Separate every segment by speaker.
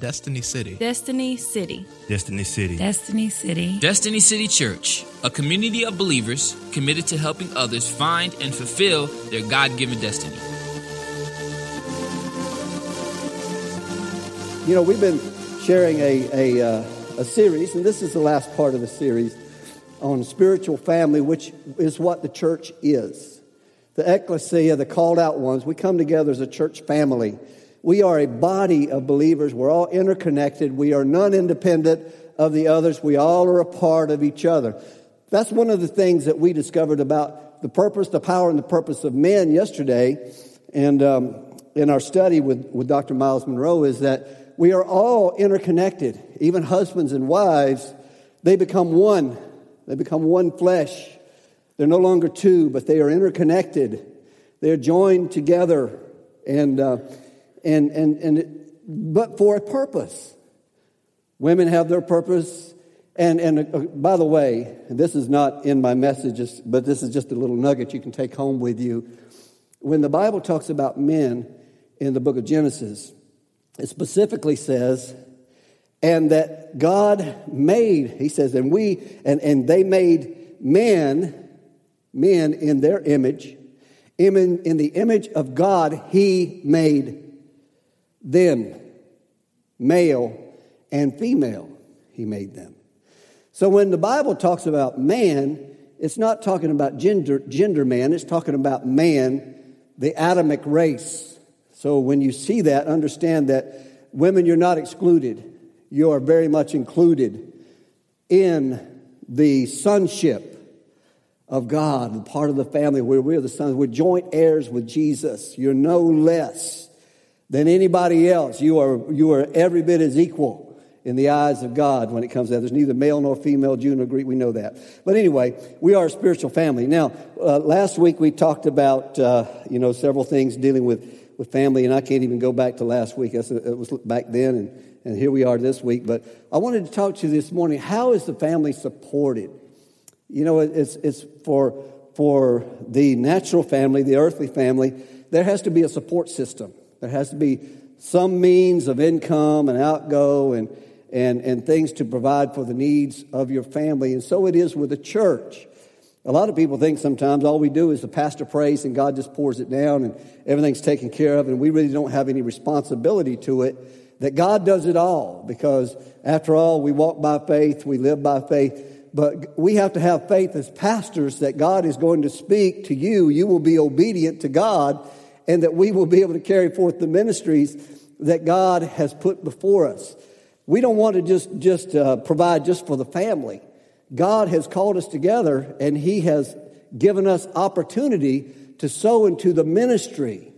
Speaker 1: Destiny City.
Speaker 2: Destiny City.
Speaker 3: Destiny City.
Speaker 4: Destiny City.
Speaker 5: Destiny City Church, a community of believers committed to helping others find and fulfill their God given destiny.
Speaker 6: You know, we've been sharing a, a, uh, a series, and this is the last part of the series on spiritual family, which is what the church is. The ecclesia, the called out ones, we come together as a church family. We are a body of believers. We're all interconnected. We are none independent of the others. We all are a part of each other. That's one of the things that we discovered about the purpose, the power, and the purpose of men yesterday. And um, in our study with, with Dr. Miles Monroe, is that we are all interconnected. Even husbands and wives, they become one. They become one flesh. They're no longer two, but they are interconnected. They're joined together. And uh, and, and, and, but for a purpose. Women have their purpose. And, and uh, by the way, this is not in my messages, but this is just a little nugget you can take home with you. When the Bible talks about men in the book of Genesis, it specifically says, and that God made, he says, and we, and, and they made men, men in their image, in, in the image of God, he made them, male and female, he made them. So when the Bible talks about man, it's not talking about gender, gender man, it's talking about man, the Adamic race. So when you see that, understand that women, you're not excluded. You are very much included in the sonship of God, part of the family where we're the sons. We're joint heirs with Jesus. You're no less than anybody else. You are, you are every bit as equal in the eyes of God when it comes to that. There's neither male nor female, Jew nor Greek. We know that. But anyway, we are a spiritual family. Now, uh, last week we talked about, uh, you know, several things dealing with, with family, and I can't even go back to last week. it was back then, and, and here we are this week. But I wanted to talk to you this morning. How is the family supported? You know, it's, it's for, for the natural family, the earthly family, there has to be a support system. There has to be some means of income and outgo and, and, and things to provide for the needs of your family. And so it is with the church. A lot of people think sometimes all we do is the pastor prays and God just pours it down and everything's taken care of and we really don't have any responsibility to it. That God does it all because after all, we walk by faith, we live by faith. But we have to have faith as pastors that God is going to speak to you. You will be obedient to God and that we will be able to carry forth the ministries that God has put before us. We don't want to just, just uh, provide just for the family. God has called us together and He has given us opportunity to sow into the ministry,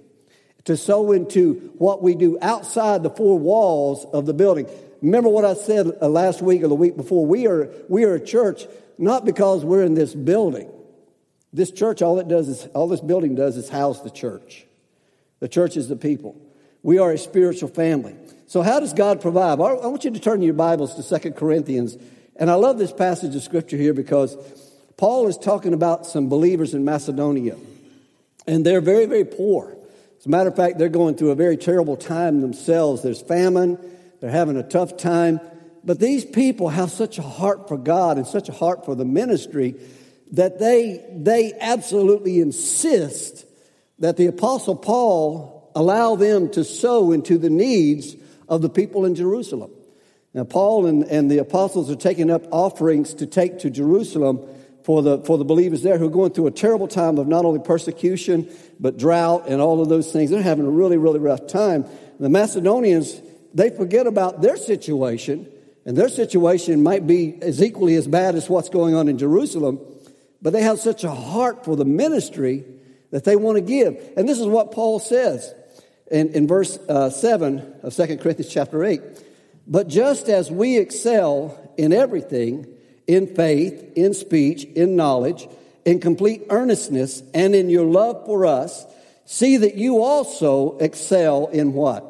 Speaker 6: to sow into what we do outside the four walls of the building. Remember what I said uh, last week or the week before? We are, we are a church not because we're in this building. This church, all it does is, all this building does is house the church. The church is the people. We are a spiritual family. So, how does God provide? I want you to turn your Bibles to Second Corinthians. And I love this passage of scripture here because Paul is talking about some believers in Macedonia. And they're very, very poor. As a matter of fact, they're going through a very terrible time themselves. There's famine, they're having a tough time. But these people have such a heart for God and such a heart for the ministry that they, they absolutely insist that the Apostle Paul allow them to sow into the needs of the people in Jerusalem. Now, Paul and, and the apostles are taking up offerings to take to Jerusalem for the, for the believers there who are going through a terrible time of not only persecution, but drought and all of those things. They're having a really, really rough time. The Macedonians, they forget about their situation, and their situation might be as equally as bad as what's going on in Jerusalem, but they have such a heart for the ministry that they want to give. And this is what Paul says in, in verse uh, 7 of 2 Corinthians chapter 8. But just as we excel in everything, in faith, in speech, in knowledge, in complete earnestness, and in your love for us, see that you also excel in what?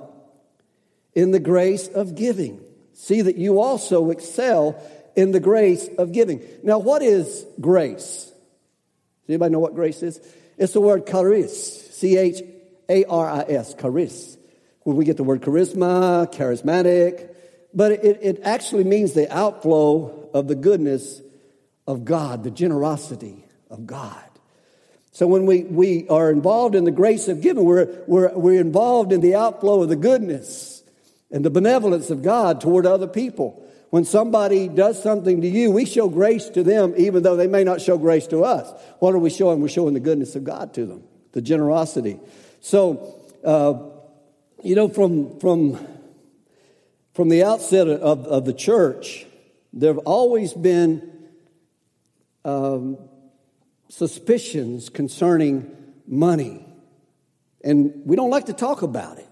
Speaker 6: In the grace of giving. See that you also excel in the grace of giving. Now, what is grace? Does anybody know what grace is? It's the word charis, C H A R I S, charis, when we get the word charisma, charismatic, but it, it actually means the outflow of the goodness of God, the generosity of God. So when we, we are involved in the grace of giving, we're, we're, we're involved in the outflow of the goodness and the benevolence of God toward other people. When somebody does something to you, we show grace to them even though they may not show grace to us. What are we showing? We're showing the goodness of God to them, the generosity. So, uh, you know, from, from, from the outset of, of the church, there have always been um, suspicions concerning money. And we don't like to talk about it.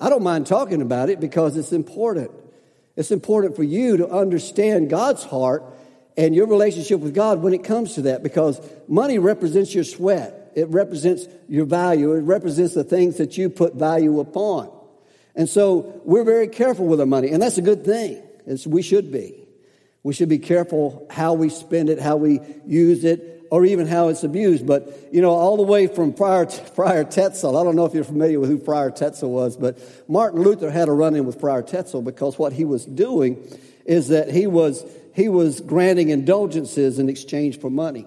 Speaker 6: I don't mind talking about it because it's important. It's important for you to understand God's heart and your relationship with God when it comes to that because money represents your sweat. It represents your value. It represents the things that you put value upon. And so we're very careful with our money, and that's a good thing. It's, we should be. We should be careful how we spend it, how we use it, or even how it's abused. But, you know, all the way from Friar, Friar Tetzel, I don't know if you're familiar with who Friar Tetzel was, but Martin Luther had a run in with Friar Tetzel because what he was doing is that he was, he was granting indulgences in exchange for money.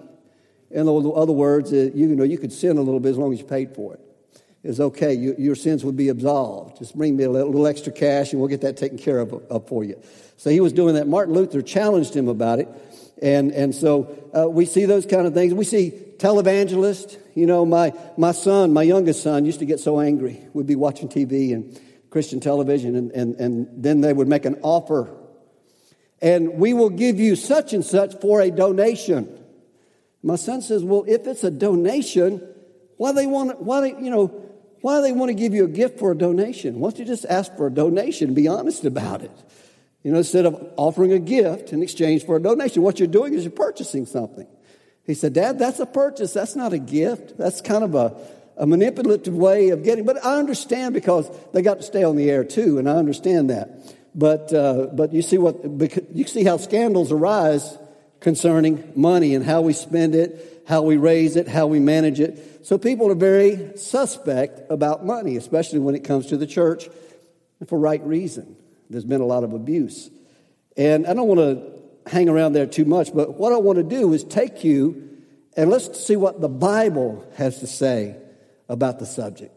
Speaker 6: In other words, uh, you know, you could sin a little bit as long as you paid for it. It's okay. You, your sins would be absolved. Just bring me a little, little extra cash and we'll get that taken care of, of, for you. So he was doing that. Martin Luther challenged him about it. And, and so uh, we see those kind of things. We see televangelists. You know, my, my son, my youngest son, used to get so angry. We'd be watching TV and Christian television, and, and, and then they would make an offer. And we will give you such and such for a donation. My son says, Well, if it's a donation, why they want why they, you know, why do they want to give you a gift for a donation? Why don't you just ask for a donation? Be honest about it. You know, instead of offering a gift in exchange for a donation, what you're doing is you're purchasing something. He said, Dad, that's a purchase. That's not a gift. That's kind of a, a manipulative way of getting. But I understand because they got to stay on the air too, and I understand that. But uh, but you see what you see how scandals arise concerning money and how we spend it, how we raise it, how we manage it. So people are very suspect about money, especially when it comes to the church, for right reason. There's been a lot of abuse. And I don't want to hang around there too much, but what I want to do is take you and let's see what the Bible has to say about the subject.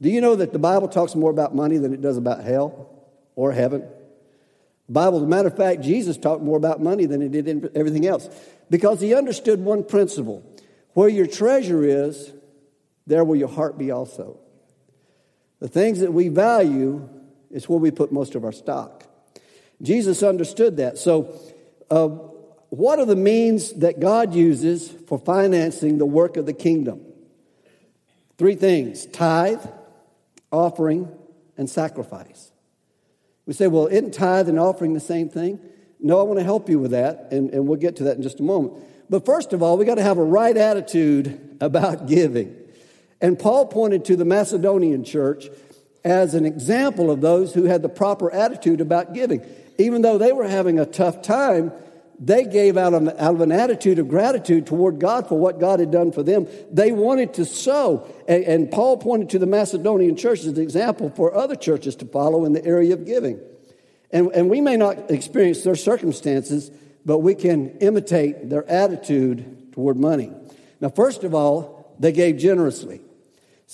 Speaker 6: Do you know that the Bible talks more about money than it does about hell or heaven? Bible, as a matter of fact, Jesus talked more about money than he did everything else because he understood one principle where your treasure is, there will your heart be also. The things that we value is where we put most of our stock. Jesus understood that. So, uh, what are the means that God uses for financing the work of the kingdom? Three things tithe, offering, and sacrifice. We say, well, isn't tithe and offering the same thing? No, I want to help you with that, and, and we'll get to that in just a moment. But first of all, we got to have a right attitude about giving. And Paul pointed to the Macedonian church as an example of those who had the proper attitude about giving. Even though they were having a tough time, they gave out of, out of an attitude of gratitude toward God for what God had done for them. They wanted to sow. And, and Paul pointed to the Macedonian church as an example for other churches to follow in the area of giving. And, and we may not experience their circumstances, but we can imitate their attitude toward money. Now, first of all, they gave generously.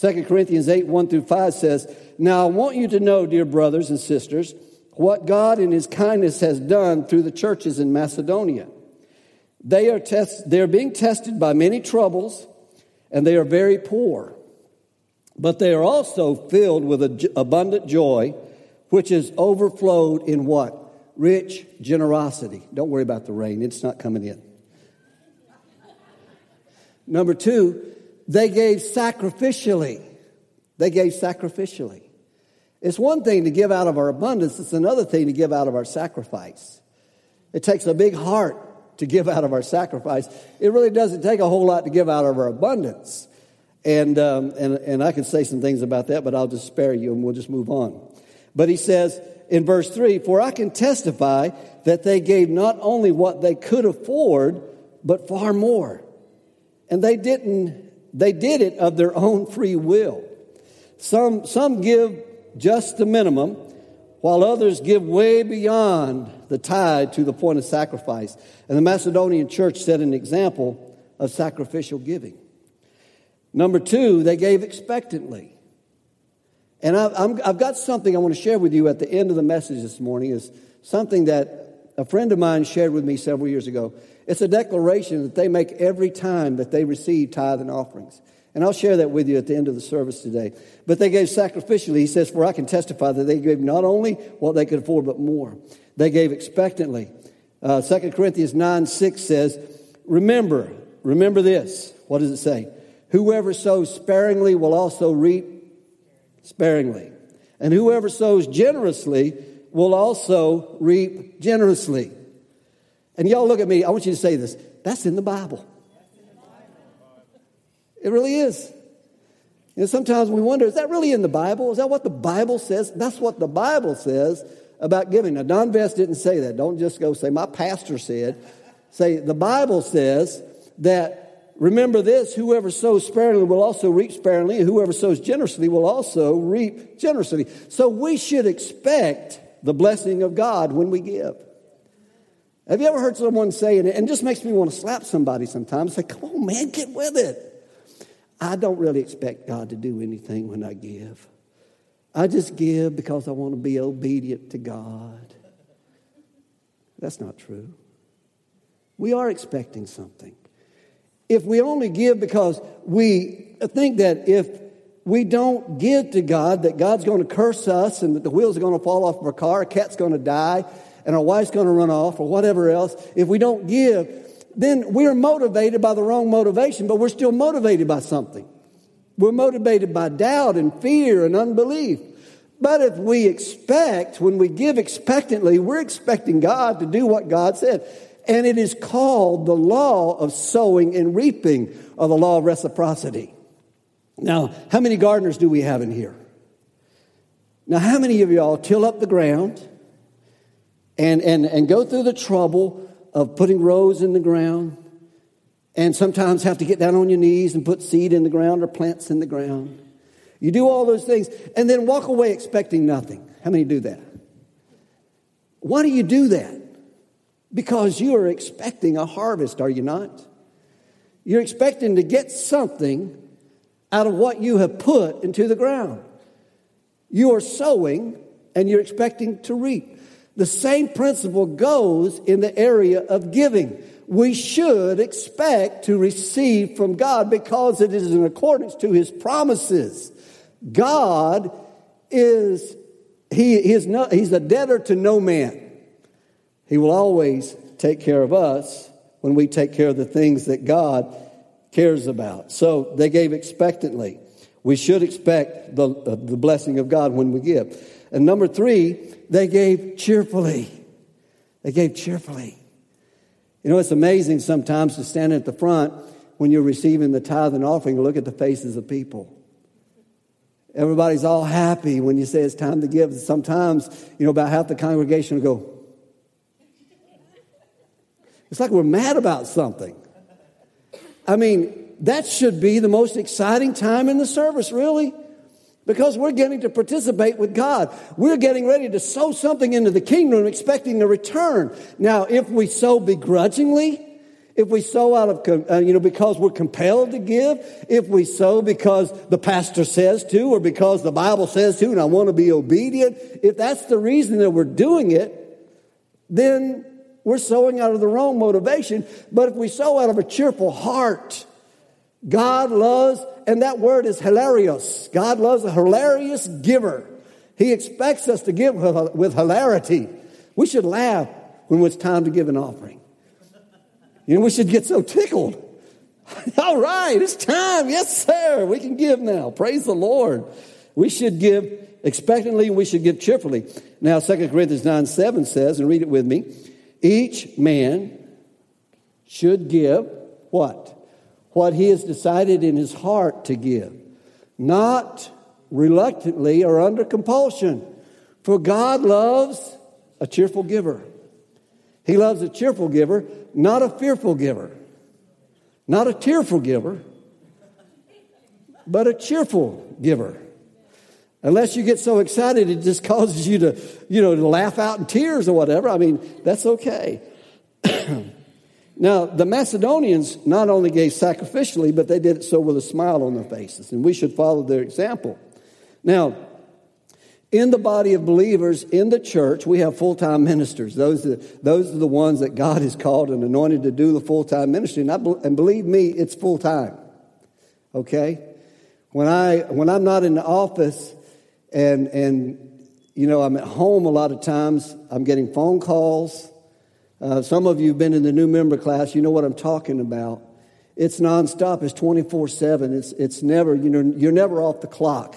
Speaker 6: 2 Corinthians 8, 1 through 5 says, Now I want you to know, dear brothers and sisters, what God in his kindness has done through the churches in Macedonia. They are, test, they are being tested by many troubles, and they are very poor. But they are also filled with abundant joy, which is overflowed in what? Rich generosity. Don't worry about the rain, it's not coming in. Number two, they gave sacrificially. They gave sacrificially. It's one thing to give out of our abundance, it's another thing to give out of our sacrifice. It takes a big heart to give out of our sacrifice. It really doesn't take a whole lot to give out of our abundance. And, um, and, and I can say some things about that, but I'll just spare you and we'll just move on. But he says in verse 3 For I can testify that they gave not only what they could afford, but far more. And they didn't they did it of their own free will. Some, some give just the minimum, while others give way beyond the tithe to the point of sacrifice. And the Macedonian church set an example of sacrificial giving. Number two, they gave expectantly. And I've, i have got something I want to share with you at the end of the message this morning is something that a friend of mine shared with me several years ago. It's a declaration that they make every time that they receive tithe and offerings. And I'll share that with you at the end of the service today. But they gave sacrificially. He says, For I can testify that they gave not only what they could afford, but more. They gave expectantly. Uh, 2 Corinthians 9 6 says, Remember, remember this. What does it say? Whoever sows sparingly will also reap sparingly. And whoever sows generously will also reap generously. And y'all look at me, I want you to say this. That's in the Bible. It really is. You know, sometimes we wonder, is that really in the Bible? Is that what the Bible says? That's what the Bible says about giving. Now, Don Vess didn't say that. Don't just go say, my pastor said. Say, the Bible says that, remember this, whoever sows sparingly will also reap sparingly, and whoever sows generously will also reap generously. So we should expect the blessing of God when we give. Have you ever heard someone say, and it just makes me want to slap somebody sometimes, say, come on, man, get with it. I don't really expect God to do anything when I give. I just give because I want to be obedient to God. That's not true. We are expecting something. If we only give because we think that if we don't give to God, that God's going to curse us and that the wheels are going to fall off of our car, a cat's going to die, and our wife's going to run off, or whatever else, if we don't give, then we're motivated by the wrong motivation, but we're still motivated by something. We're motivated by doubt and fear and unbelief. But if we expect, when we give expectantly, we're expecting God to do what God said. And it is called the law of sowing and reaping, or the law of reciprocity. Now, how many gardeners do we have in here? Now, how many of y'all till up the ground and, and, and go through the trouble of putting rows in the ground and sometimes have to get down on your knees and put seed in the ground or plants in the ground. You do all those things and then walk away expecting nothing. How many do that? Why do you do that? Because you are expecting a harvest, are you not? You're expecting to get something out of what you have put into the ground. You are sowing and you're expecting to reap. The same principle goes in the area of giving. We should expect to receive from God because it is in accordance to his promises. God is, he, he is no, he's a debtor to no man. He will always take care of us when we take care of the things that God cares about. So they gave expectantly. We should expect the, uh, the blessing of God when we give. And number three, they gave cheerfully. They gave cheerfully. You know, it's amazing sometimes to stand at the front when you're receiving the tithe and offering look at the faces of people. Everybody's all happy when you say it's time to give. Sometimes, you know, about half the congregation will go, it's like we're mad about something. I mean, that should be the most exciting time in the service, really. Because we're getting to participate with God. We're getting ready to sow something into the kingdom expecting a return. Now, if we sow begrudgingly, if we sow out of, uh, you know, because we're compelled to give, if we sow because the pastor says to or because the Bible says to and I want to be obedient, if that's the reason that we're doing it, then we're sowing out of the wrong motivation. But if we sow out of a cheerful heart, God loves and that word is hilarious. God loves a hilarious giver. He expects us to give with hilarity. We should laugh when it's time to give an offering. You know, we should get so tickled. All right, it's time. Yes, sir. We can give now. Praise the Lord. We should give expectantly we should give cheerfully. Now, 2 Corinthians 9 7 says, and read it with me each man should give what? What he has decided in his heart to give, not reluctantly or under compulsion. For God loves a cheerful giver. He loves a cheerful giver, not a fearful giver, not a tearful giver, but a cheerful giver. Unless you get so excited it just causes you to, you know, to laugh out in tears or whatever. I mean, that's okay. now, the Macedonians not only gave sacrificially, but they did it so with a smile on their faces, and we should follow their example. Now, in the body of believers in the church, we have full time ministers. Those are, those are the ones that God has called and anointed to do the full time ministry. And, I, and believe me, it's full time. Okay? When, I, when I'm not in the office and, and, you know, I'm at home a lot of times, I'm getting phone calls. Uh, some of you have been in the new member class, you know what I'm talking about. It's nonstop, it's 24 7. It's, it's never, you know, you're never off the clock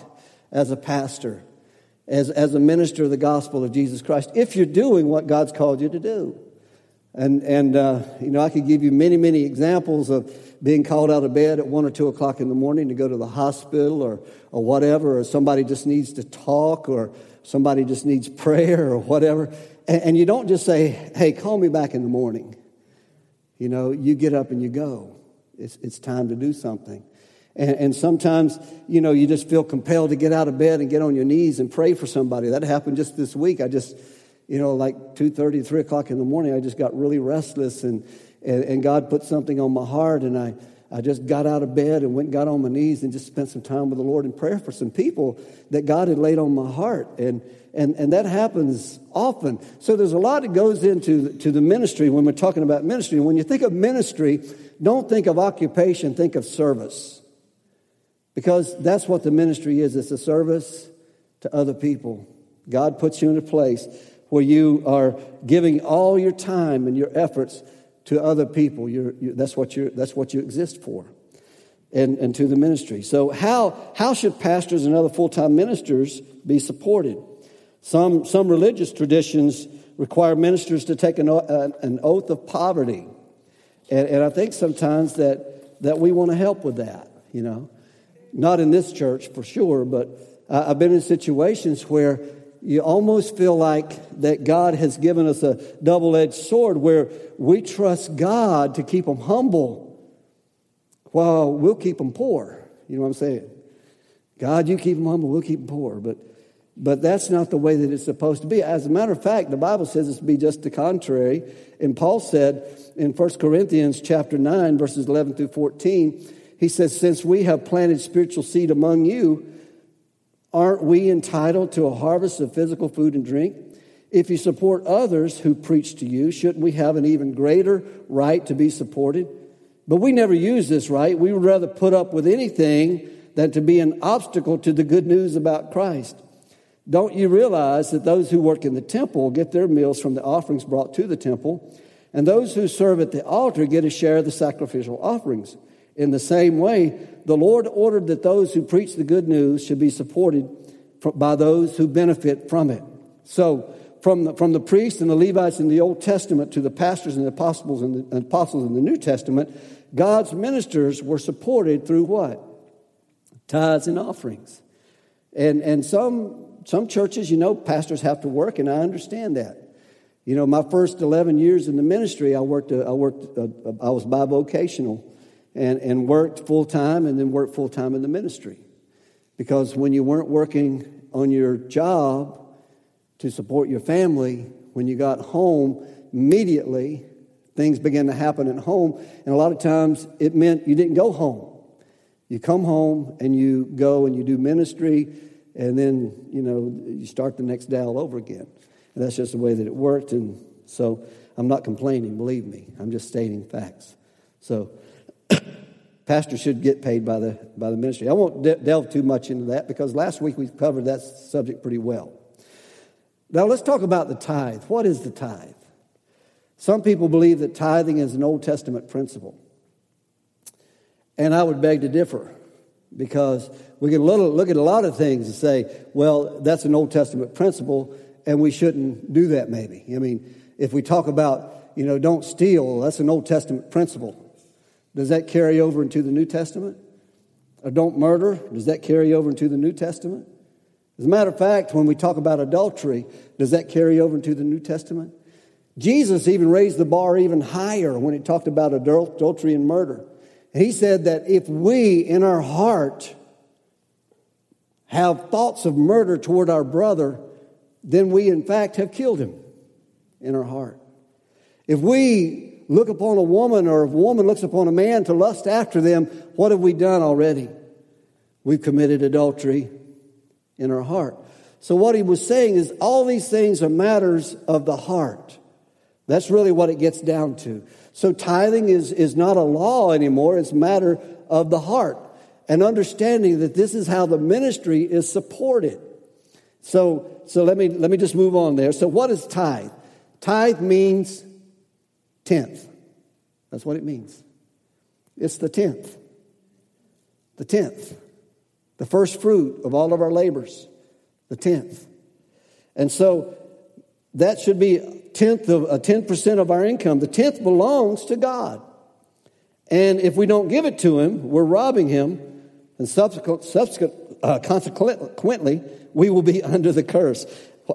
Speaker 6: as a pastor as, as a minister of the gospel of Jesus Christ if you're doing what God's called you to do. And, and uh, you know, I could give you many, many examples of being called out of bed at one or two o'clock in the morning to go to the hospital or, or whatever, or somebody just needs to talk or somebody just needs prayer or whatever. And, and you don't just say, hey, call me back in the morning. You know, you get up and you go. It's, it's time to do something. And, and, sometimes, you know, you just feel compelled to get out of bed and get on your knees and pray for somebody. That happened just this week. I just, you know, like 2.30, 3 o'clock in the morning, I just got really restless and, and, and God put something on my heart and I, I just got out of bed and went and got on my knees and just spent some time with the Lord in prayer for some people that God had laid on my heart. And, and, and that happens often. So there's a lot that goes into to the ministry when we're talking about ministry. When you think of ministry, don't think of occupation, think of service. Because that's what the ministry is it's a service to other people. God puts you in a place where you are giving all your time and your efforts to other people. You're, you, that's, what you that's what you exist for. And, and to the ministry. So, how, how should pastors and other full time ministers be supported? Some, some religious traditions require ministers to take an, an oath of poverty. And, and I think sometimes that, that we want to help with that, you know. Not in this church for sure, but I've been in situations where you almost feel like that God has given us a double edged sword where we trust God to keep them humble while we'll keep them poor. You know what I'm saying? God, you keep them humble, we'll keep them poor. But, but that's not the way that it's supposed to be. As a matter of fact, the Bible says it's to be just the contrary. And Paul said in 1 Corinthians chapter 9, verses 11 through 14, he says, Since we have planted spiritual seed among you, aren't we entitled to a harvest of physical food and drink? If you support others who preach to you, shouldn't we have an even greater right to be supported? But we never use this right. We would rather put up with anything than to be an obstacle to the good news about Christ. Don't you realize that those who work in the temple get their meals from the offerings brought to the temple, and those who serve at the altar get a share of the sacrificial offerings? In the same way, the Lord ordered that those who preach the good news should be supported by those who benefit from it. So, from the, from the priests and the Levites in the Old Testament to the pastors and the apostles in the, apostles in the New Testament, God's ministers were supported through what? Tithes and offerings. And, and some, some churches, you know, pastors have to work, and I understand that. You know, my first 11 years in the ministry, I worked, I worked, I was bivocational and, and worked full time and then worked full time in the ministry. Because when you weren't working on your job to support your family, when you got home, immediately things began to happen at home. And a lot of times it meant you didn't go home. You come home and you go and you do ministry, and then, you know, you start the next day all over again. And that's just the way that it worked. And so I'm not complaining, believe me. I'm just stating facts. So, Pastor should get paid by the, by the ministry. I won't de- delve too much into that because last week we covered that subject pretty well. Now let's talk about the tithe. What is the tithe? Some people believe that tithing is an Old Testament principle. And I would beg to differ because we can look at a lot of things and say, well, that's an Old Testament principle and we shouldn't do that maybe. I mean, if we talk about, you know, don't steal, that's an Old Testament principle. Does that carry over into the New Testament? Or don't murder, does that carry over into the New Testament? As a matter of fact, when we talk about adultery, does that carry over into the New Testament? Jesus even raised the bar even higher when he talked about adultery and murder. He said that if we in our heart have thoughts of murder toward our brother, then we in fact have killed him in our heart. If we look upon a woman or a woman looks upon a man to lust after them, what have we done already? We've committed adultery in our heart. So, what he was saying is all these things are matters of the heart. That's really what it gets down to. So, tithing is, is not a law anymore, it's a matter of the heart and understanding that this is how the ministry is supported. So, so let, me, let me just move on there. So, what is tithe? Tithe means tenth. That's what it means. It's the tenth. The tenth. The first fruit of all of our labors. The tenth. And so that should be a tenth of a ten percent of our income. The tenth belongs to God. And if we don't give it to him, we're robbing him, and subsequent, subsequent uh, consequently, we will be under the curse.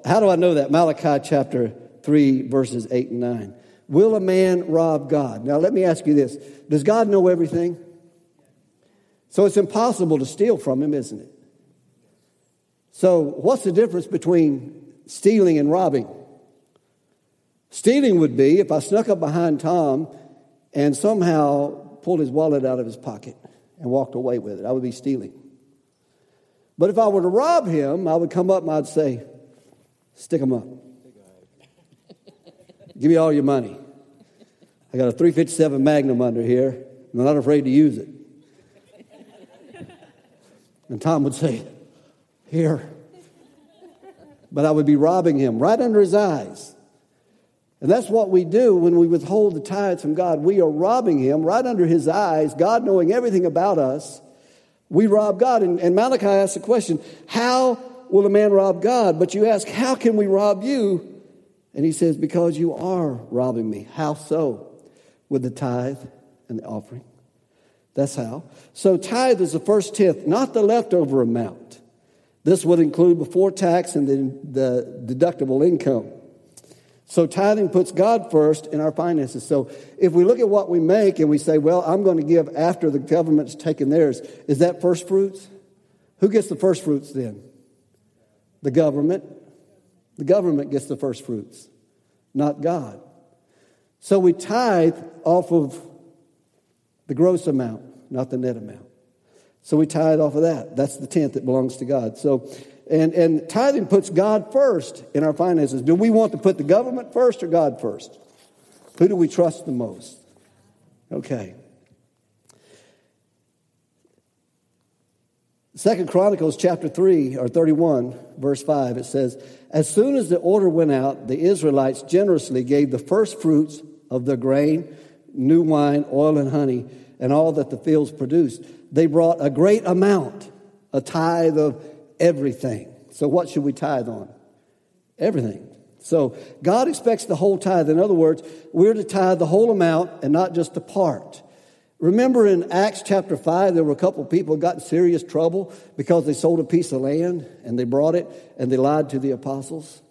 Speaker 6: How do I know that? Malachi chapter 3, verses 8 and 9. Will a man rob God? Now, let me ask you this Does God know everything? So it's impossible to steal from him, isn't it? So, what's the difference between stealing and robbing? Stealing would be if I snuck up behind Tom and somehow pulled his wallet out of his pocket and walked away with it. I would be stealing. But if I were to rob him, I would come up and I'd say, Stick him up. Give me all your money. I got a 357 Magnum under here. I'm not afraid to use it. And Tom would say, Here. But I would be robbing him right under his eyes. And that's what we do when we withhold the tithes from God. We are robbing him right under his eyes, God knowing everything about us. We rob God. And, and Malachi asks the question, How will a man rob God? But you ask, How can we rob you? And he says, Because you are robbing me. How so? With the tithe and the offering. That's how. So tithe is the first tenth, not the leftover amount. This would include before tax and the, the deductible income. So tithing puts God first in our finances. So if we look at what we make and we say, well, I'm going to give after the government's taken theirs, is that first fruits? Who gets the first fruits then? The government. The government gets the first fruits, not God. So we tithe off of the gross amount, not the net amount. So we tithe off of that. That's the tenth that belongs to God. So and, and tithing puts God first in our finances. Do we want to put the government first or God first? Who do we trust the most? Okay. Second Chronicles chapter 3 or 31 verse 5 it says as soon as the order went out the Israelites generously gave the first fruits of their grain new wine oil and honey and all that the fields produced they brought a great amount a tithe of everything. So, what should we tithe on? Everything. So, God expects the whole tithe. In other words, we're to tithe the whole amount and not just the part. Remember in Acts chapter 5, there were a couple of people got in serious trouble because they sold a piece of land and they brought it and they lied to the apostles.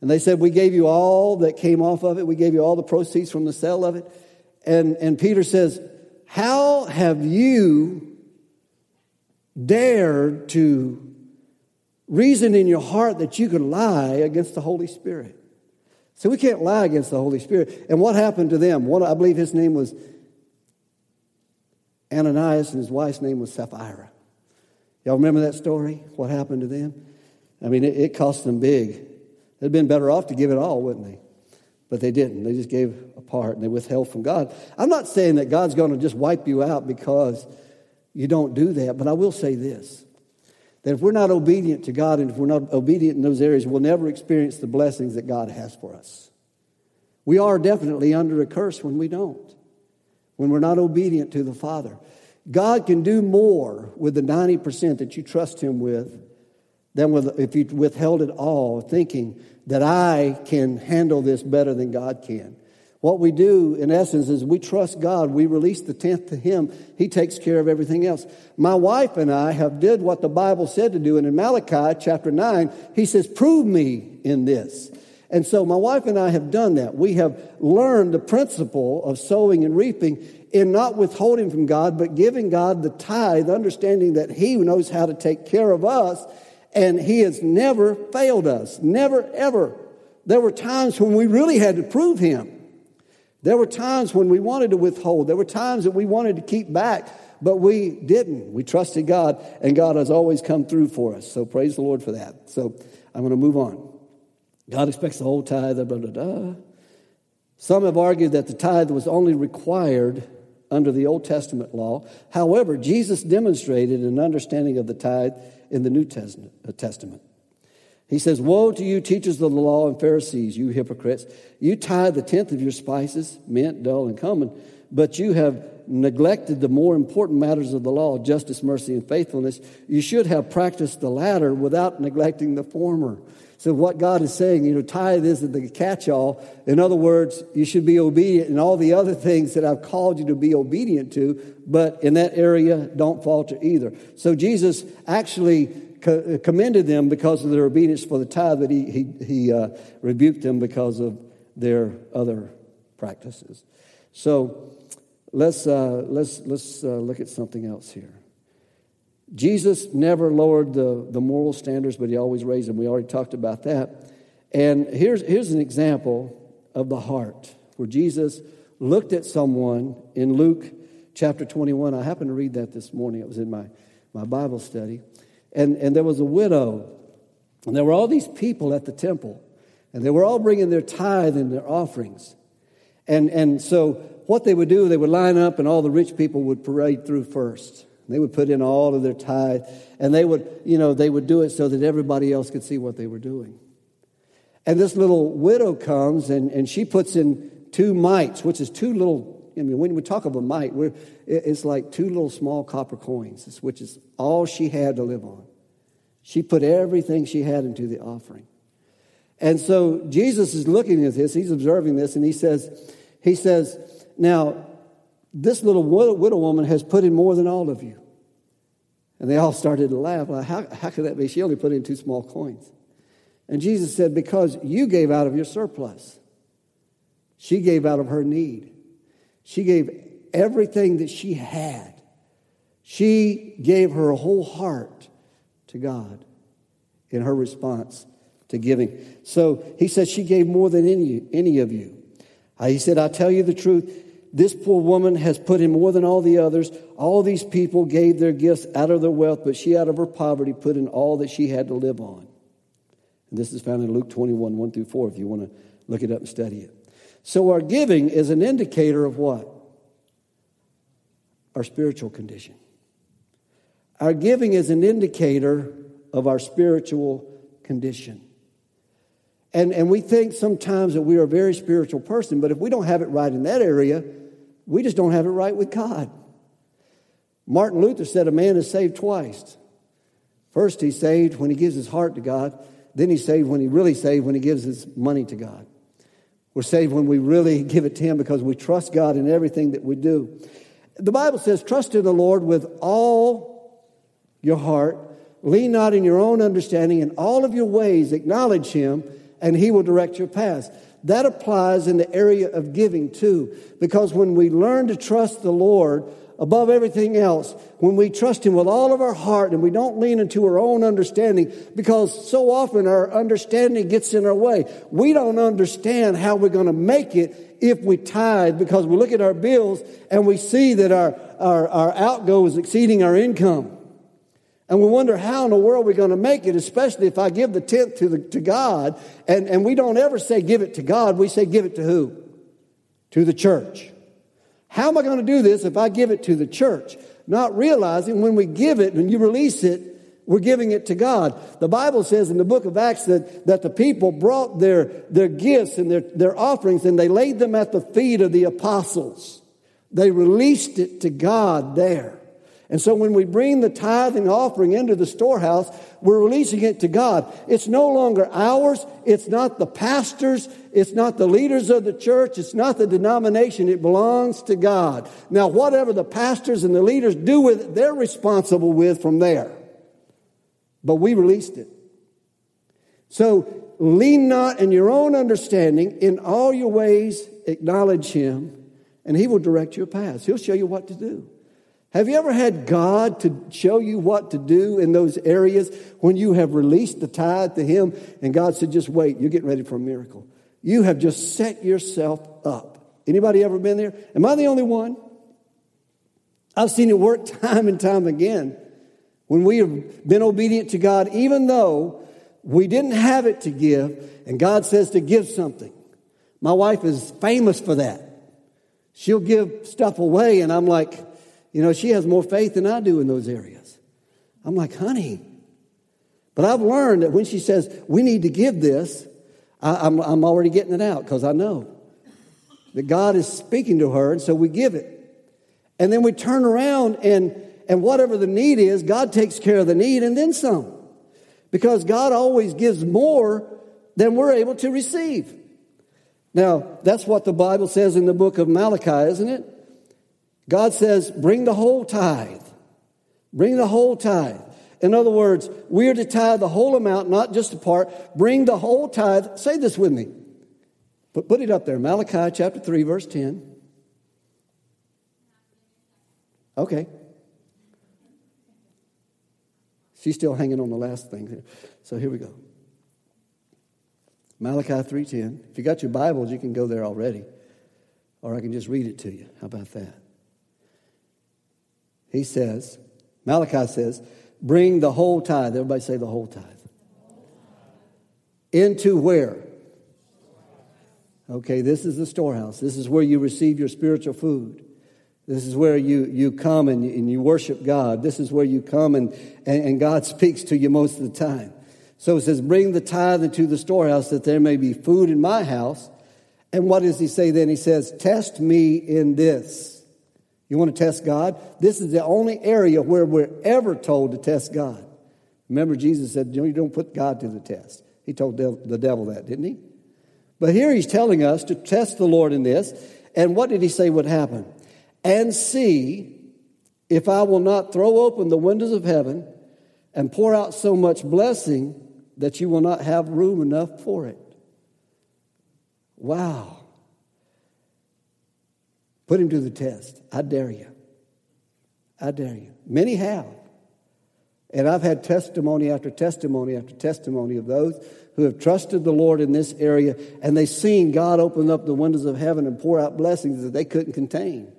Speaker 6: And they said, We gave you all that came off of it, we gave you all the proceeds from the sale of it. And, and Peter says, How have you dared to reason in your heart that you could lie against the Holy Spirit. So we can't lie against the Holy Spirit. And what happened to them? One, I believe his name was Ananias and his wife's name was Sapphira. Y'all remember that story? What happened to them? I mean, it, it cost them big. They'd been better off to give it all, wouldn't they? But they didn't. They just gave a part and they withheld from God. I'm not saying that God's going to just wipe you out because you don't do that, but I will say this that if we're not obedient to God and if we're not obedient in those areas, we'll never experience the blessings that God has for us. We are definitely under a curse when we don't, when we're not obedient to the Father. God can do more with the 90% that you trust Him with than with, if you withheld it all, thinking that I can handle this better than God can. What we do, in essence, is we trust God. We release the tenth to Him. He takes care of everything else. My wife and I have did what the Bible said to do. And in Malachi chapter 9, He says, prove me in this. And so my wife and I have done that. We have learned the principle of sowing and reaping in not withholding from God, but giving God the tithe, understanding that He knows how to take care of us, and He has never failed us. Never, ever. There were times when we really had to prove Him. There were times when we wanted to withhold. There were times that we wanted to keep back, but we didn't. We trusted God, and God has always come through for us. So praise the Lord for that. So I'm going to move on. God expects the whole tithe, blah, blah, blah. Some have argued that the tithe was only required under the Old Testament law. However, Jesus demonstrated an understanding of the tithe in the New uh, Testament. He says, Woe to you, teachers of the law and Pharisees, you hypocrites! You tithe the tenth of your spices, mint, dill, and cumin, but you have neglected the more important matters of the law, justice, mercy, and faithfulness. You should have practiced the latter without neglecting the former. So what God is saying, you know, tithe isn't the catch-all. In other words, you should be obedient in all the other things that I've called you to be obedient to, but in that area, don't falter either. So Jesus actually co- commended them because of their obedience for the tithe, but he, he, he uh, rebuked them because of their other practices. So let's, uh, let's, let's uh, look at something else here. Jesus never lowered the, the moral standards, but he always raised them. We already talked about that. And here's, here's an example of the heart where Jesus looked at someone in Luke chapter 21. I happened to read that this morning, it was in my, my Bible study. And, and there was a widow, and there were all these people at the temple, and they were all bringing their tithe and their offerings. And, and so, what they would do, they would line up, and all the rich people would parade through first. They would put in all of their tithe, and they would, you know, they would do it so that everybody else could see what they were doing. And this little widow comes, and, and she puts in two mites, which is two little, I mean, when we talk of a mite, it's like two little small copper coins, which is all she had to live on. She put everything she had into the offering. And so Jesus is looking at this, he's observing this, and he says, he says, now, this little widow woman has put in more than all of you. And they all started to laugh. Well, how, how could that be? She only put in two small coins. And Jesus said, Because you gave out of your surplus. She gave out of her need. She gave everything that she had. She gave her whole heart to God in her response to giving. So he said she gave more than any, any of you. Uh, he said, I tell you the truth. This poor woman has put in more than all the others. All these people gave their gifts out of their wealth, but she, out of her poverty, put in all that she had to live on. And this is found in Luke 21, 1 through 4, if you want to look it up and study it. So, our giving is an indicator of what? Our spiritual condition. Our giving is an indicator of our spiritual condition. And, and we think sometimes that we are a very spiritual person, but if we don't have it right in that area, we just don't have it right with God. Martin Luther said a man is saved twice. First, he's saved when he gives his heart to God. Then he's saved when he really saved when he gives his money to God. We're saved when we really give it to him because we trust God in everything that we do. The Bible says, trust in the Lord with all your heart. Lean not in your own understanding. In all of your ways, acknowledge him, and he will direct your paths. That applies in the area of giving too, because when we learn to trust the Lord above everything else, when we trust Him with all of our heart and we don't lean into our own understanding, because so often our understanding gets in our way. We don't understand how we're going to make it if we tithe because we look at our bills and we see that our, our, our outgo is exceeding our income. And we wonder how in the world we're going to make it, especially if I give the tenth to, the, to God. And, and we don't ever say give it to God. We say give it to who? To the church. How am I going to do this if I give it to the church? Not realizing when we give it, when you release it, we're giving it to God. The Bible says in the book of Acts that, that the people brought their, their gifts and their, their offerings and they laid them at the feet of the apostles. They released it to God there. And so when we bring the tithing offering into the storehouse, we're releasing it to God. It's no longer ours. It's not the pastors. It's not the leaders of the church. It's not the denomination. It belongs to God. Now, whatever the pastors and the leaders do with it, they're responsible with from there. But we released it. So lean not in your own understanding. In all your ways, acknowledge Him, and He will direct your paths. He'll show you what to do. Have you ever had God to show you what to do in those areas when you have released the tithe to Him and God said, just wait, you're getting ready for a miracle? You have just set yourself up. Anybody ever been there? Am I the only one? I've seen it work time and time again when we have been obedient to God, even though we didn't have it to give, and God says to give something. My wife is famous for that. She'll give stuff away, and I'm like, you know, she has more faith than I do in those areas. I'm like, honey. But I've learned that when she says, we need to give this, I, am I'm, I'm already getting it out because I know that God is speaking to her, and so we give it. And then we turn around and, and whatever the need is, God takes care of the need and then some. Because God always gives more than we're able to receive. Now, that's what the Bible says in the book of Malachi, isn't it? God says, bring the whole tithe. Bring the whole tithe. In other words, we are to tithe the whole amount, not just a part. Bring the whole tithe. Say this with me. But put it up there. Malachi chapter 3, verse 10. Okay. She's still hanging on the last thing. So here we go. Malachi 3:10. If you got your Bibles, you can go there already. Or I can just read it to you. How about that? He says, Malachi says, bring the whole tithe. Everybody say the whole tithe. Into where? Okay, this is the storehouse. This is where you receive your spiritual food. This is where you, you come and, and you worship God. This is where you come and, and, and God speaks to you most of the time. So it says, Bring the tithe into the storehouse that there may be food in my house. And what does he say then? He says, Test me in this. You want to test God? This is the only area where we're ever told to test God. Remember, Jesus said, You don't put God to the test. He told the devil that, didn't he? But here he's telling us to test the Lord in this. And what did he say would happen? And see if I will not throw open the windows of heaven and pour out so much blessing that you will not have room enough for it. Wow. Put him to the test. I dare you. I dare you. Many have. And I've had testimony after testimony after testimony of those who have trusted the Lord in this area and they've seen God open up the windows of heaven and pour out blessings that they couldn't contain.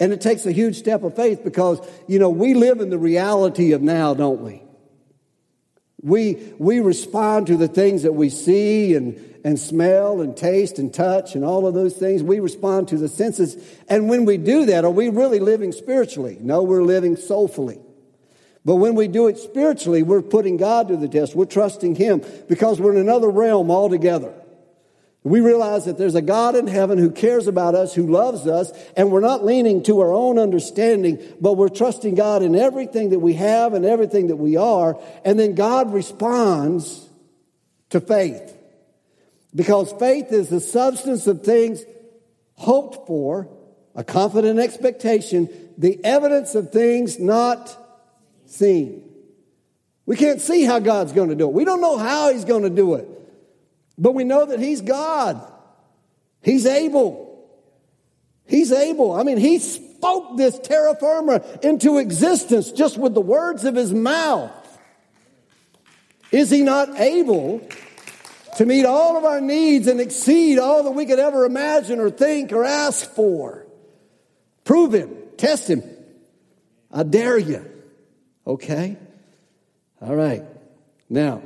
Speaker 6: And it takes a huge step of faith because, you know, we live in the reality of now, don't we? We, we respond to the things that we see and, and smell and taste and touch and all of those things. We respond to the senses. And when we do that, are we really living spiritually? No, we're living soulfully. But when we do it spiritually, we're putting God to the test. We're trusting Him because we're in another realm altogether. We realize that there's a God in heaven who cares about us, who loves us, and we're not leaning to our own understanding, but we're trusting God in everything that we have and everything that we are. And then God responds to faith. Because faith is the substance of things hoped for, a confident expectation, the evidence of things not seen. We can't see how God's going to do it. We don't know how He's going to do it. But we know that He's God. He's able. He's able. I mean, He spoke this terra firma into existence just with the words of His mouth. Is He not able to meet all of our needs and exceed all that we could ever imagine or think or ask for? Prove Him. Test Him. I dare you. Okay? All right. Now,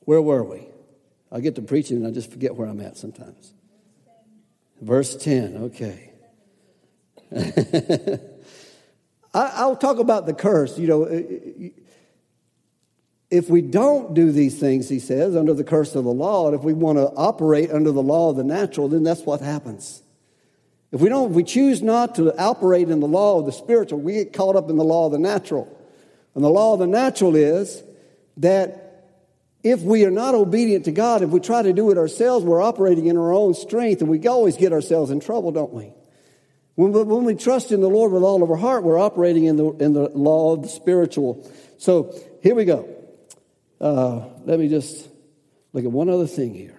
Speaker 6: where were we? I get to preaching and I just forget where I'm at sometimes. Verse 10, okay. I, will talk about the curse. You know, if we don't do these things, he says, under the curse of the law, and if we want to operate under the law of the natural, then that's what happens. If we don't, if we choose not to operate in the law of the spiritual, we get caught up in the law of the natural. And the law of the natural is that if we are not obedient to God, if we try to do it ourselves, we're operating in our own strength, and we always get ourselves in trouble, don't we? When, when we trust in the Lord with all of our heart, we're operating in the, in the law of the spiritual. So here we go. Uh, let me just look at one other thing here.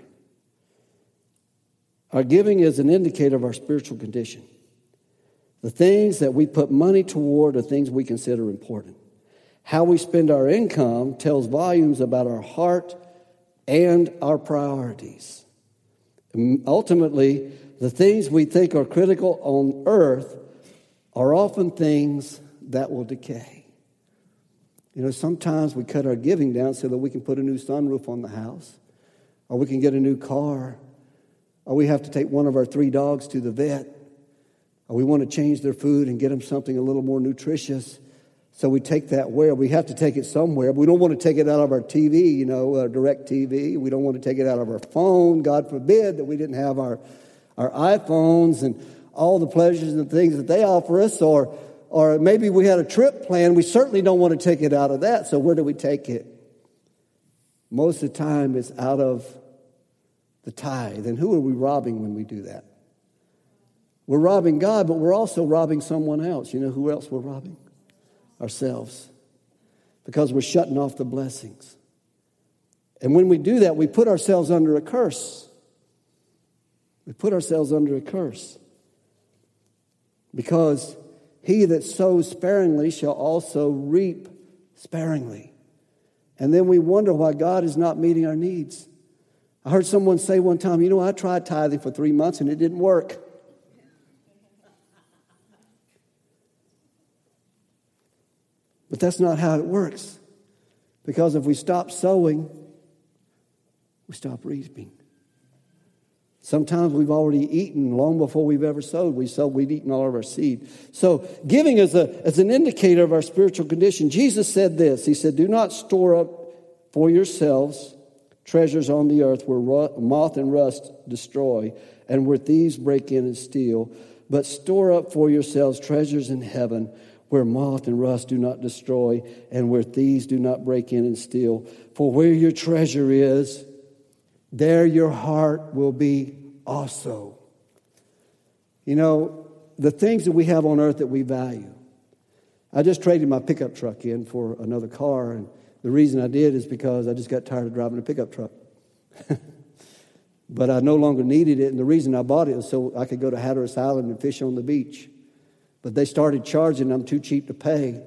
Speaker 6: Our giving is an indicator of our spiritual condition. The things that we put money toward are things we consider important. How we spend our income tells volumes about our heart and our priorities. ultimately, the things we think are critical on earth are often things that will decay. You know, sometimes we cut our giving down so that we can put a new sunroof on the house, or we can get a new car, or we have to take one of our three dogs to the vet, or we want to change their food and get them something a little more nutritious. So we take that where? We have to take it somewhere. We don't want to take it out of our TV, you know, our DirecTV. We don't want to take it out of our phone. God forbid that we didn't have our, our iPhones and all the pleasures and things that they offer us. Or, or maybe we had a trip planned. We certainly don't want to take it out of that. So where do we take it? Most of the time it's out of the tithe. And who are we robbing when we do that? We're robbing God, but we're also robbing someone else. You know who else we're robbing? ourselves because we're shutting off the blessings. And when we do that, we put ourselves under a curse. We put ourselves under a curse. Because he that sows sparingly shall also reap sparingly. And then we wonder why God is not meeting our needs. I heard someone say one time, you know, I tried tithing for three months and it didn't work. But that's not how it works. Because if we stop sowing, we stop reaping. Sometimes we've already eaten long before we've ever sowed. We sowed, we've eaten all of our seed. So giving is, a, is an indicator of our spiritual condition. Jesus said this He said, Do not store up for yourselves treasures on the earth where moth and rust destroy and where thieves break in and steal, but store up for yourselves treasures in heaven where moth and rust do not destroy, and where thieves do not break in and steal. For where your treasure is, there your heart will be also. You know, the things that we have on earth that we value. I just traded my pickup truck in for another car, and the reason I did is because I just got tired of driving a pickup truck. but I no longer needed it, and the reason I bought it was so I could go to Hatteras Island and fish on the beach. But they started charging I'm too cheap to pay.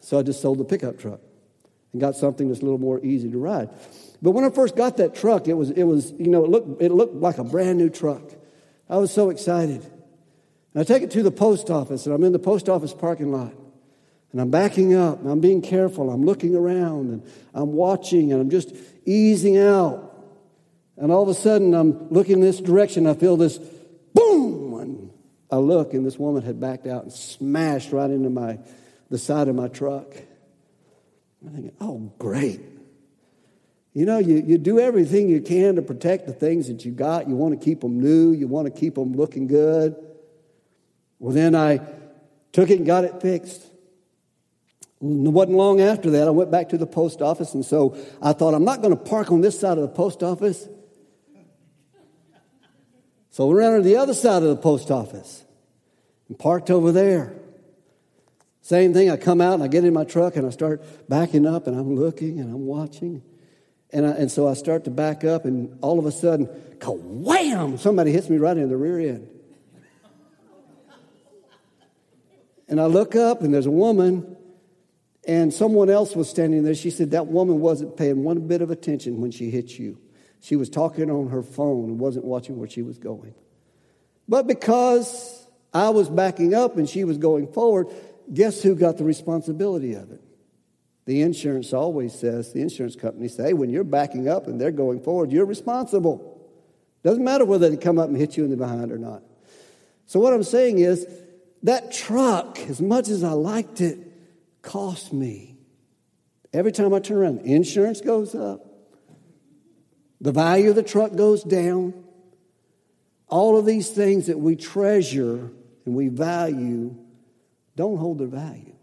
Speaker 6: So I just sold the pickup truck and got something that's a little more easy to ride. But when I first got that truck, it was, it was you know, it looked, it looked like a brand new truck. I was so excited. And I take it to the post office, and I'm in the post office parking lot. And I'm backing up, and I'm being careful. I'm looking around, and I'm watching, and I'm just easing out. And all of a sudden, I'm looking in this direction. I feel this boom, and I look and this woman had backed out and smashed right into my, the side of my truck. I'm thinking, oh, great. You know, you, you do everything you can to protect the things that you got. You want to keep them new, you want to keep them looking good. Well, then I took it and got it fixed. It wasn't long after that, I went back to the post office, and so I thought, I'm not going to park on this side of the post office. So we ran to the other side of the post office and parked over there. Same thing, I come out and I get in my truck and I start backing up and I'm looking and I'm watching. And, I, and so I start to back up and all of a sudden, wham! Somebody hits me right in the rear end. And I look up and there's a woman and someone else was standing there. She said that woman wasn't paying one bit of attention when she hit you. She was talking on her phone and wasn't watching where she was going. But because I was backing up and she was going forward, guess who got the responsibility of it? The insurance always says, the insurance company say, when you're backing up and they're going forward, you're responsible. Doesn't matter whether they come up and hit you in the behind or not. So what I'm saying is, that truck, as much as I liked it, cost me. Every time I turn around, insurance goes up. The value of the truck goes down. All of these things that we treasure and we value don't hold their value.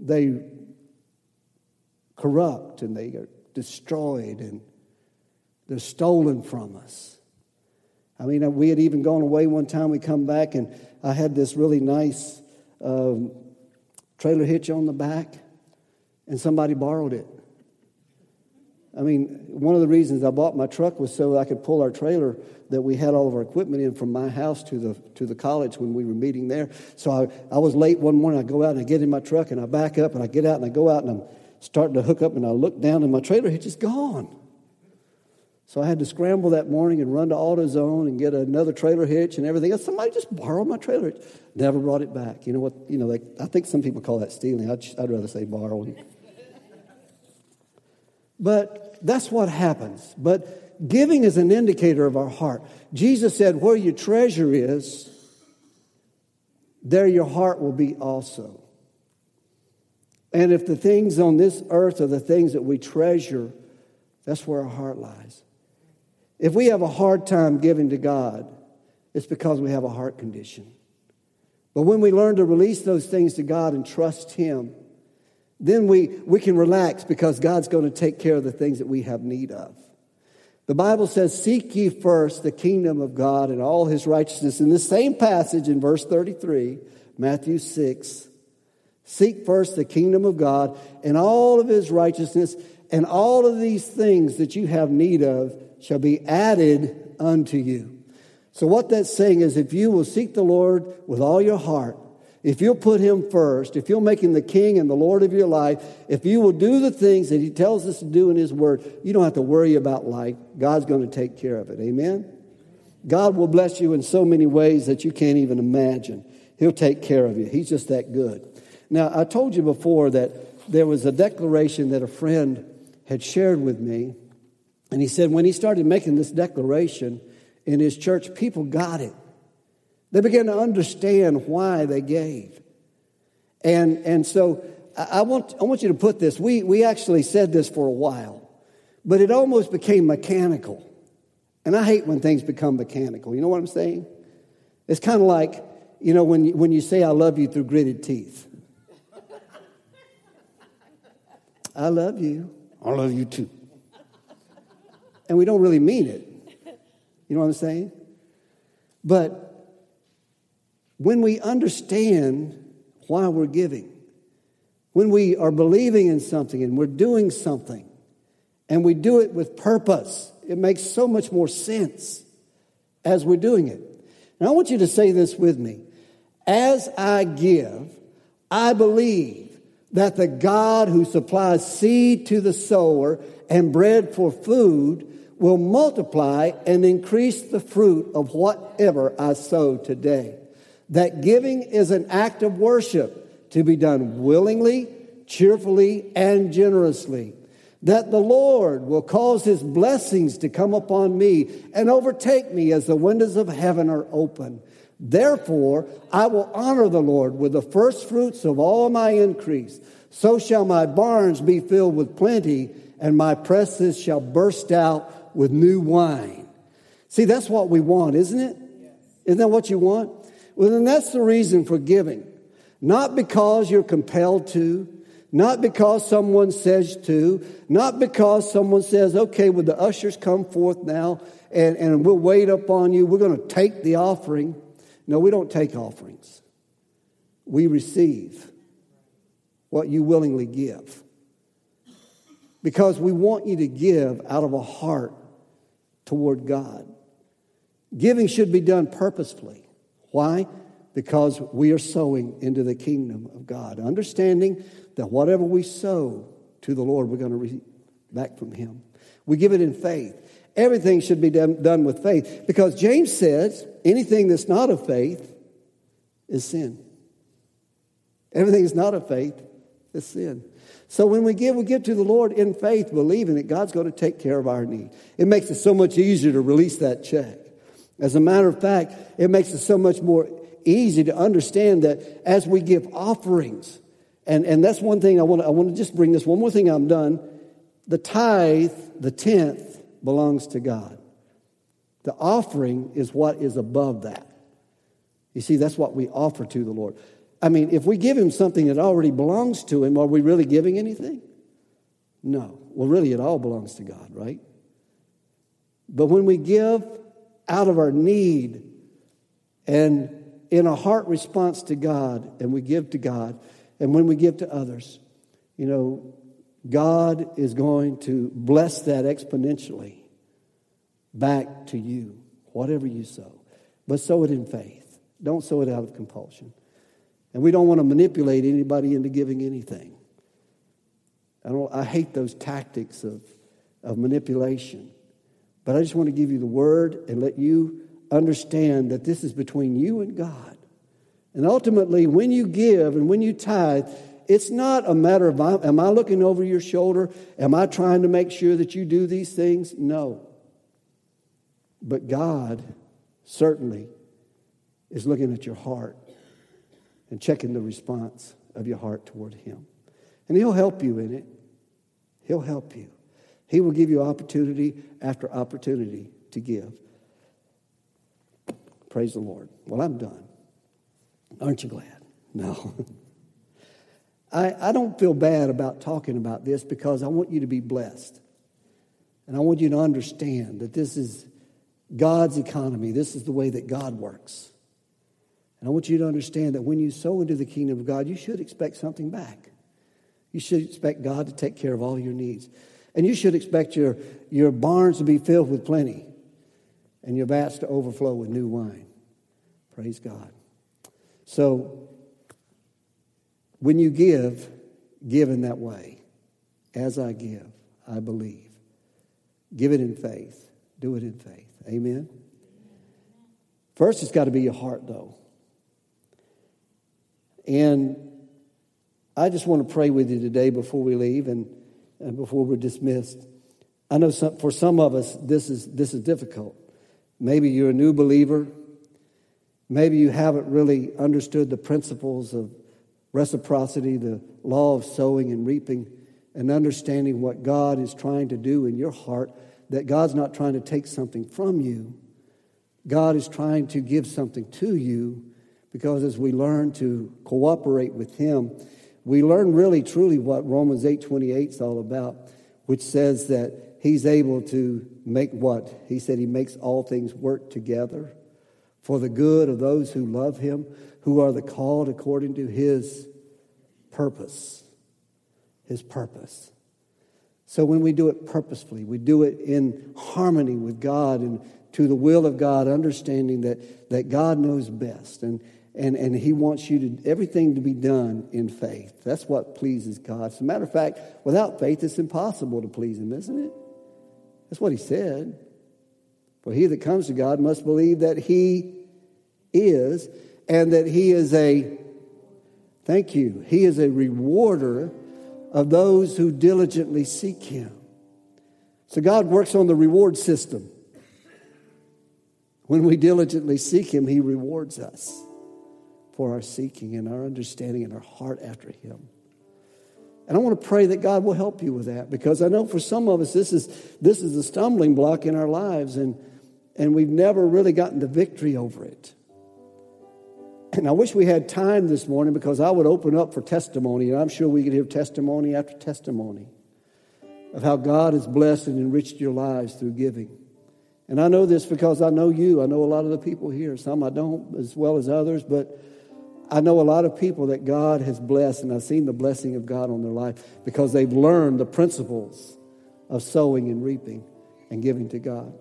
Speaker 6: They corrupt and they are destroyed and they're stolen from us. I mean, we had even gone away one time. We come back and I had this really nice um, trailer hitch on the back, and somebody borrowed it. I mean, one of the reasons I bought my truck was so I could pull our trailer that we had all of our equipment in from my house to the, to the college when we were meeting there. So I, I was late one morning. I go out and I get in my truck and I back up and I get out and I go out and I'm starting to hook up and I look down and my trailer hitch is gone. So I had to scramble that morning and run to AutoZone and get another trailer hitch and everything else. Somebody just borrowed my trailer hitch. Never brought it back. You know what? You know, they, I think some people call that stealing. I'd, I'd rather say borrowing. But that's what happens. But giving is an indicator of our heart. Jesus said, Where your treasure is, there your heart will be also. And if the things on this earth are the things that we treasure, that's where our heart lies. If we have a hard time giving to God, it's because we have a heart condition. But when we learn to release those things to God and trust Him, then we, we can relax because God's going to take care of the things that we have need of. The Bible says, Seek ye first the kingdom of God and all his righteousness. In the same passage in verse 33, Matthew 6, seek first the kingdom of God and all of his righteousness, and all of these things that you have need of shall be added unto you. So, what that's saying is if you will seek the Lord with all your heart, if you'll put him first, if you'll make him the king and the Lord of your life, if you will do the things that he tells us to do in his word, you don't have to worry about life. God's going to take care of it. Amen? God will bless you in so many ways that you can't even imagine. He'll take care of you. He's just that good. Now, I told you before that there was a declaration that a friend had shared with me and he said when he started making this declaration in his church, people got it. They began to understand why they gave. And, and so I want, I want you to put this. We, we actually said this for a while, but it almost became mechanical. And I hate when things become mechanical. You know what I'm saying? It's kind of like, you know, when when you say, I love you through gritted teeth. I love you. I love you too and we don't really mean it. You know what I'm saying? But when we understand why we're giving, when we are believing in something and we're doing something, and we do it with purpose, it makes so much more sense as we're doing it. And I want you to say this with me. As I give, I believe that the God who supplies seed to the sower and bread for food will multiply and increase the fruit of whatever I sow today. That giving is an act of worship to be done willingly, cheerfully, and generously. That the Lord will cause his blessings to come upon me and overtake me as the windows of heaven are open. Therefore, I will honor the Lord with the first fruits of all my increase. So shall my barns be filled with plenty, and my presses shall burst out with new wine. See, that's what we want, isn't it? Isn't that what you want? Well, then that's the reason for giving. Not because you're compelled to, not because someone says to, not because someone says, okay, will the ushers come forth now and, and we'll wait upon you. We're going to take the offering. No, we don't take offerings. We receive what you willingly give. Because we want you to give out of a heart toward God. Giving should be done purposefully. Why? Because we are sowing into the kingdom of God, understanding that whatever we sow to the Lord, we're going to receive back from Him. We give it in faith. Everything should be done, done with faith because James says anything that's not of faith is sin. Everything that's not of faith is sin. So when we give, we give to the Lord in faith, believing that God's going to take care of our need. It makes it so much easier to release that check. As a matter of fact, it makes it so much more easy to understand that as we give offerings, and, and that's one thing I want, to, I want to just bring this one more thing I'm done. The tithe, the tenth, belongs to God. The offering is what is above that. You see, that's what we offer to the Lord. I mean, if we give him something that already belongs to him, are we really giving anything? No. Well, really, it all belongs to God, right? But when we give out of our need and in a heart response to God, and we give to God, and when we give to others, you know, God is going to bless that exponentially back to you, whatever you sow. But sow it in faith. Don't sow it out of compulsion. And we don't want to manipulate anybody into giving anything. I, don't, I hate those tactics of, of manipulation. But I just want to give you the word and let you understand that this is between you and God. And ultimately, when you give and when you tithe, it's not a matter of am I looking over your shoulder? Am I trying to make sure that you do these things? No. But God certainly is looking at your heart and checking the response of your heart toward Him. And He'll help you in it. He'll help you. He will give you opportunity after opportunity to give. Praise the Lord. Well, I'm done. Aren't you glad? No. I, I don't feel bad about talking about this because I want you to be blessed. And I want you to understand that this is God's economy. This is the way that God works. And I want you to understand that when you sow into the kingdom of God, you should expect something back. You should expect God to take care of all your needs. And you should expect your, your barns to be filled with plenty and your vats to overflow with new wine. Praise God. So, when you give, give in that way. As I give, I believe. Give it in faith. Do it in faith. Amen. First, it's got to be your heart, though. And I just want to pray with you today before we leave and, before we're dismissed. I know some, for some of us, this is, this is difficult. Maybe you're a new believer. Maybe you haven't really understood the principles of reciprocity, the law of sowing and reaping, and understanding what God is trying to do in your heart, that God's not trying to take something from you. God is trying to give something to you because as we learn to cooperate with him, we learn really truly what Romans 8:28 is all about, which says that he's able to make what? He said he makes all things work together for the good of those who love him, who are the called according to his purpose. His purpose. So when we do it purposefully, we do it in harmony with God and to the will of God, understanding that, that God knows best. And and, and he wants you to everything to be done in faith. That's what pleases God. As a matter of fact, without faith, it's impossible to please him, isn't it? That's what he said. For he that comes to God must believe that he is, and that he is a, thank you, he is a rewarder of those who diligently seek him. So God works on the reward system. When we diligently seek him, he rewards us for our seeking and our understanding and our heart after Him. And I want to pray that God will help you with that because I know for some of us this is this is a stumbling block in our lives and and we've never really gotten the victory over it. And I wish we had time this morning because I would open up for testimony, and I'm sure we could hear testimony after testimony of how God has blessed and enriched your lives through giving. And I know this because I know you. I know a lot of the people here. Some I don't as well as others, but I know a lot of people that God has blessed, and I've seen the blessing of God on their life because they've learned the principles of sowing and reaping and giving to God.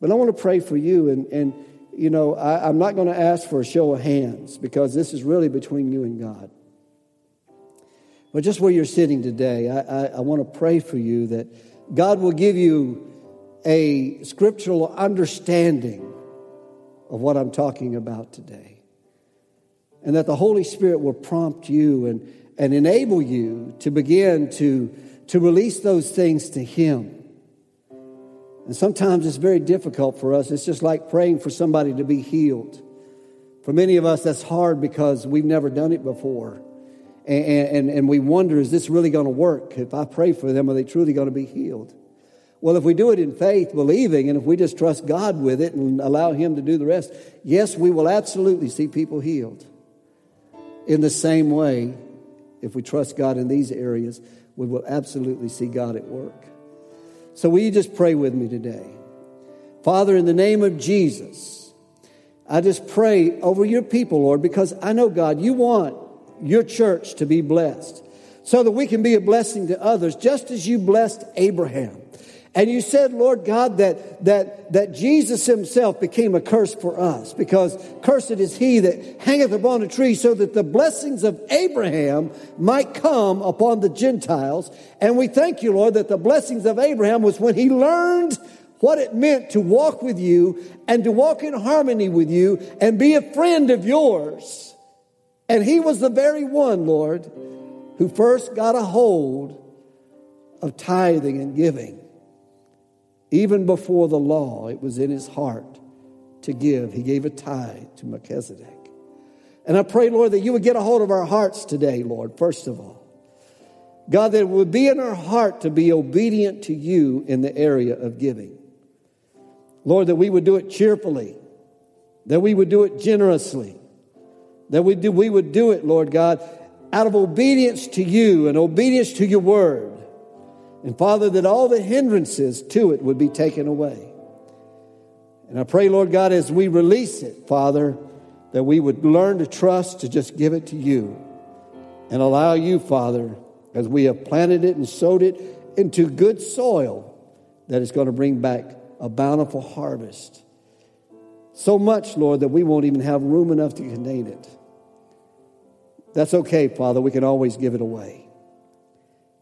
Speaker 6: But I want to pray for you, and, and you know, I, I'm not going to ask for a show of hands because this is really between you and God. But just where you're sitting today, I, I, I want to pray for you that God will give you a scriptural understanding of what I'm talking about today and that the Holy Spirit will prompt you and, and enable you to begin to, to release those things to Him. And sometimes it's very difficult for us. It's just like praying for somebody to be healed. For many of us, that's hard because we've never done it before. And, and, and we wonder, is this really going to work? If I pray for them, are they truly going to be healed? Well, if we do it in faith, believing, and if we just trust God with it and allow Him to do the rest, yes, we will absolutely see people healed. In the same way, if we trust God in these areas, we will absolutely see God at work. So, will you just pray with me today? Father, in the name of Jesus, I just pray over your people, Lord, because I know, God, you want your church to be blessed. so that we can be a blessing to others, just as you blessed Abraham. And you said, Lord God, that, that, that Jesus himself became a curse for us because cursed is he that hangeth upon a tree so that the blessings of Abraham might come upon the Gentiles. And we thank you, Lord, that the blessings of Abraham was when he learned what it meant to walk with you and to walk in harmony with you and be a friend of yours. And he was the very one, Lord, who first got a hold of tithing and giving. Even before the law, it was in his heart to give. He gave a tithe to Melchizedek. And I pray, Lord, that you would get a hold of our hearts today, Lord, first of all. God, that it would be in our heart to be obedient to you in the area of giving. Lord, that we would do it cheerfully, that we would do it generously, that we, do, we would do it, Lord God, out of obedience to you and obedience to your word. And Father, that all the hindrances to it would be taken away. And I pray, Lord God, as we release it, Father, that we would learn to trust to just give it to you and allow you, Father, as we have planted it and sowed it into good soil, that is going to bring back a bountiful harvest. So much, Lord, that we won't even have room enough to contain it. That's okay, Father. We can always give it away.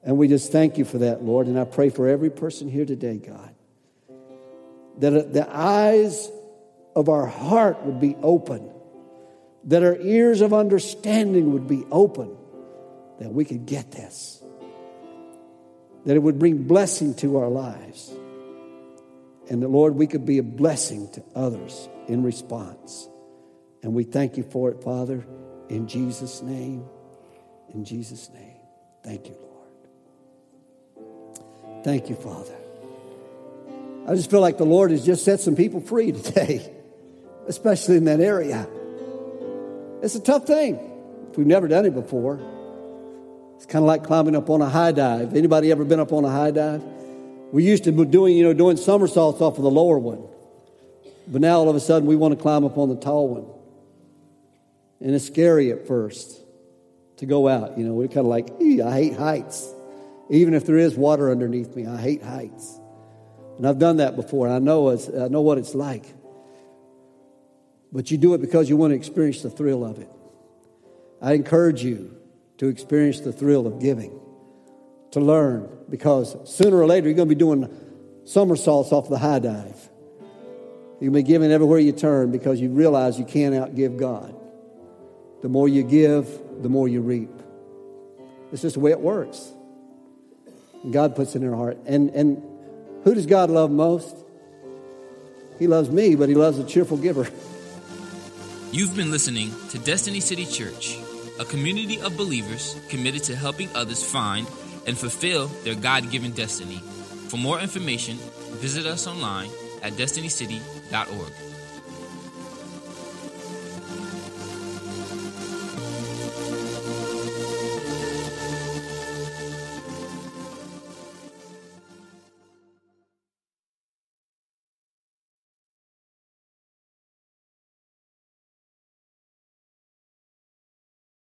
Speaker 6: And we just thank you for that, Lord. And I pray for every person here today, God, that the eyes of our heart would be open, that our ears of understanding would be open, that we could get this, that it would bring blessing to our lives. And that, Lord, we could be a blessing to others in response. And we thank you for it, Father, in Jesus' name. In Jesus' name. Thank you, Lord. Thank you, Father. I just feel like the Lord has just set some people free today, especially in that area. It's a tough thing if we've never done it before. It's kind of like climbing up on a high dive. Anybody ever been up on a high dive? We used to be doing, you know, doing somersaults off of the lower one. But now all of a sudden we want to climb up on the tall one. And it's scary at first to go out. You know, we're kind of like, I hate heights. Even if there is water underneath me, I hate heights. And I've done that before, and I know, it's, I know what it's like. But you do it because you want to experience the thrill of it. I encourage you to experience the thrill of giving, to learn, because sooner or later you're going to be doing somersaults off the high dive. To be giving everywhere you turn because you realize you can't outgive God. The more you give, the more you reap. It's just the way it works. God puts it in our heart. And, and who does God love most? He loves me, but He loves a cheerful giver.
Speaker 5: You've been listening to Destiny City Church, a community of believers committed to helping others find and fulfill their God given destiny. For more information, visit us online at destinycity.org.